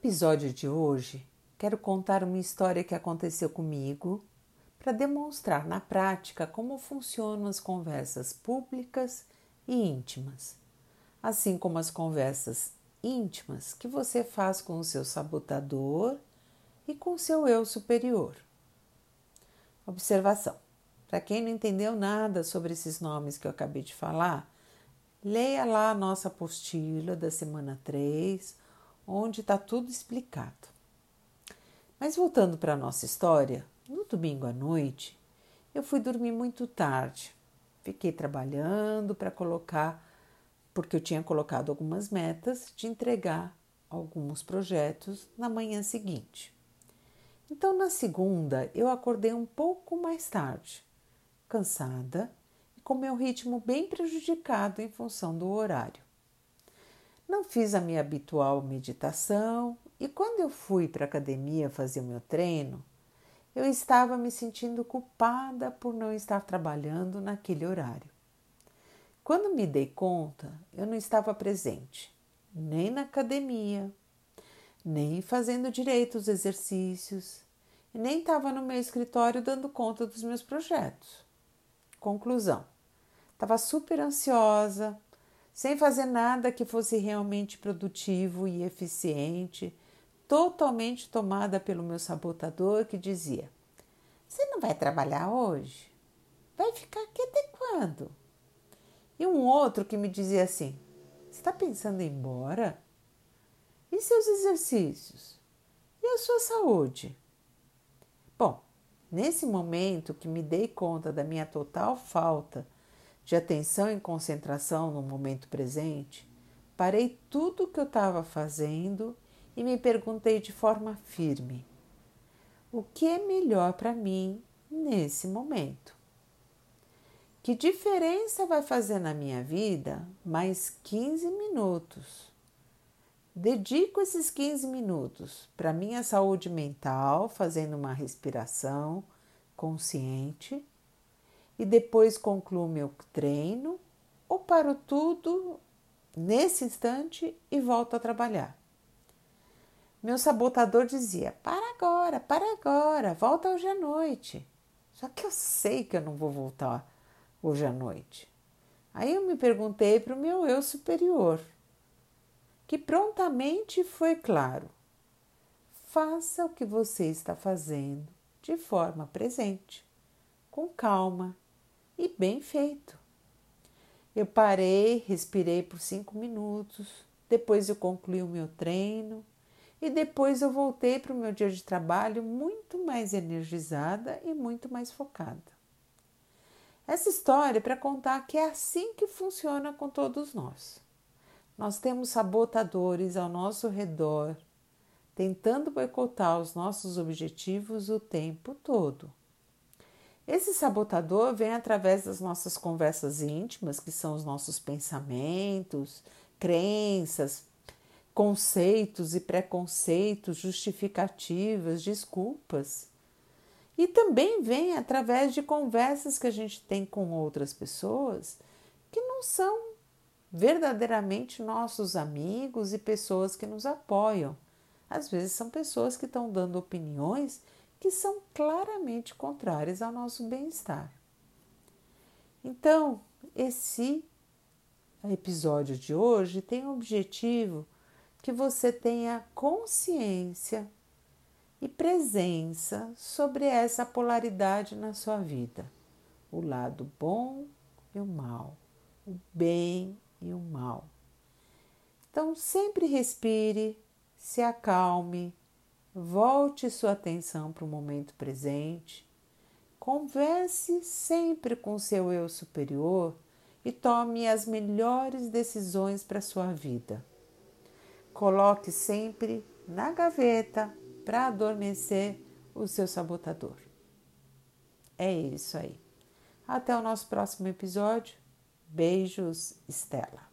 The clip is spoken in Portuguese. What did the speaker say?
episódio de hoje, quero contar uma história que aconteceu comigo para demonstrar na prática como funcionam as conversas públicas e íntimas, assim como as conversas íntimas que você faz com o seu sabotador e com o seu eu superior. Observação: para quem não entendeu nada sobre esses nomes que eu acabei de falar, leia lá a nossa apostila da semana 3 onde está tudo explicado. Mas voltando para a nossa história, no domingo à noite eu fui dormir muito tarde. Fiquei trabalhando para colocar, porque eu tinha colocado algumas metas de entregar alguns projetos na manhã seguinte. Então, na segunda, eu acordei um pouco mais tarde, cansada e com meu ritmo bem prejudicado em função do horário. Não fiz a minha habitual meditação e quando eu fui para a academia fazer o meu treino, eu estava me sentindo culpada por não estar trabalhando naquele horário. Quando me dei conta, eu não estava presente, nem na academia, nem fazendo direito os exercícios, nem estava no meu escritório dando conta dos meus projetos. Conclusão: estava super ansiosa, sem fazer nada que fosse realmente produtivo e eficiente, totalmente tomada pelo meu sabotador que dizia: Você não vai trabalhar hoje? Vai ficar aqui até quando? E um outro que me dizia assim: está pensando em ir embora? E seus exercícios? E a sua saúde? Bom, nesse momento que me dei conta da minha total falta de atenção e concentração no momento presente, parei tudo o que eu estava fazendo e me perguntei de forma firme: o que é melhor para mim nesse momento? Que diferença vai fazer na minha vida mais 15 minutos? Dedico esses 15 minutos para minha saúde mental, fazendo uma respiração consciente e depois concluo meu treino ou paro tudo nesse instante e volto a trabalhar. Meu sabotador dizia: para agora, para agora, volta hoje à noite. Só que eu sei que eu não vou voltar hoje à noite. Aí eu me perguntei para o meu eu superior, que prontamente foi claro: faça o que você está fazendo de forma presente, com calma e bem feito. Eu parei, respirei por cinco minutos, depois eu concluí o meu treino e depois eu voltei para o meu dia de trabalho muito mais energizada e muito mais focada. Essa história é para contar que é assim que funciona com todos nós. Nós temos sabotadores ao nosso redor, tentando boicotar os nossos objetivos o tempo todo. Esse sabotador vem através das nossas conversas íntimas, que são os nossos pensamentos, crenças, conceitos e preconceitos, justificativas, desculpas. E também vem através de conversas que a gente tem com outras pessoas que não são verdadeiramente nossos amigos e pessoas que nos apoiam. Às vezes são pessoas que estão dando opiniões que são claramente contrárias ao nosso bem-estar. Então, esse episódio de hoje tem o objetivo que você tenha consciência e presença sobre essa polaridade na sua vida, o lado bom e o mal, o bem e o mal. Então, sempre respire, se acalme, Volte sua atenção para o momento presente. Converse sempre com seu eu superior e tome as melhores decisões para sua vida. Coloque sempre na gaveta para adormecer o seu sabotador. É isso aí. Até o nosso próximo episódio. Beijos, Estela.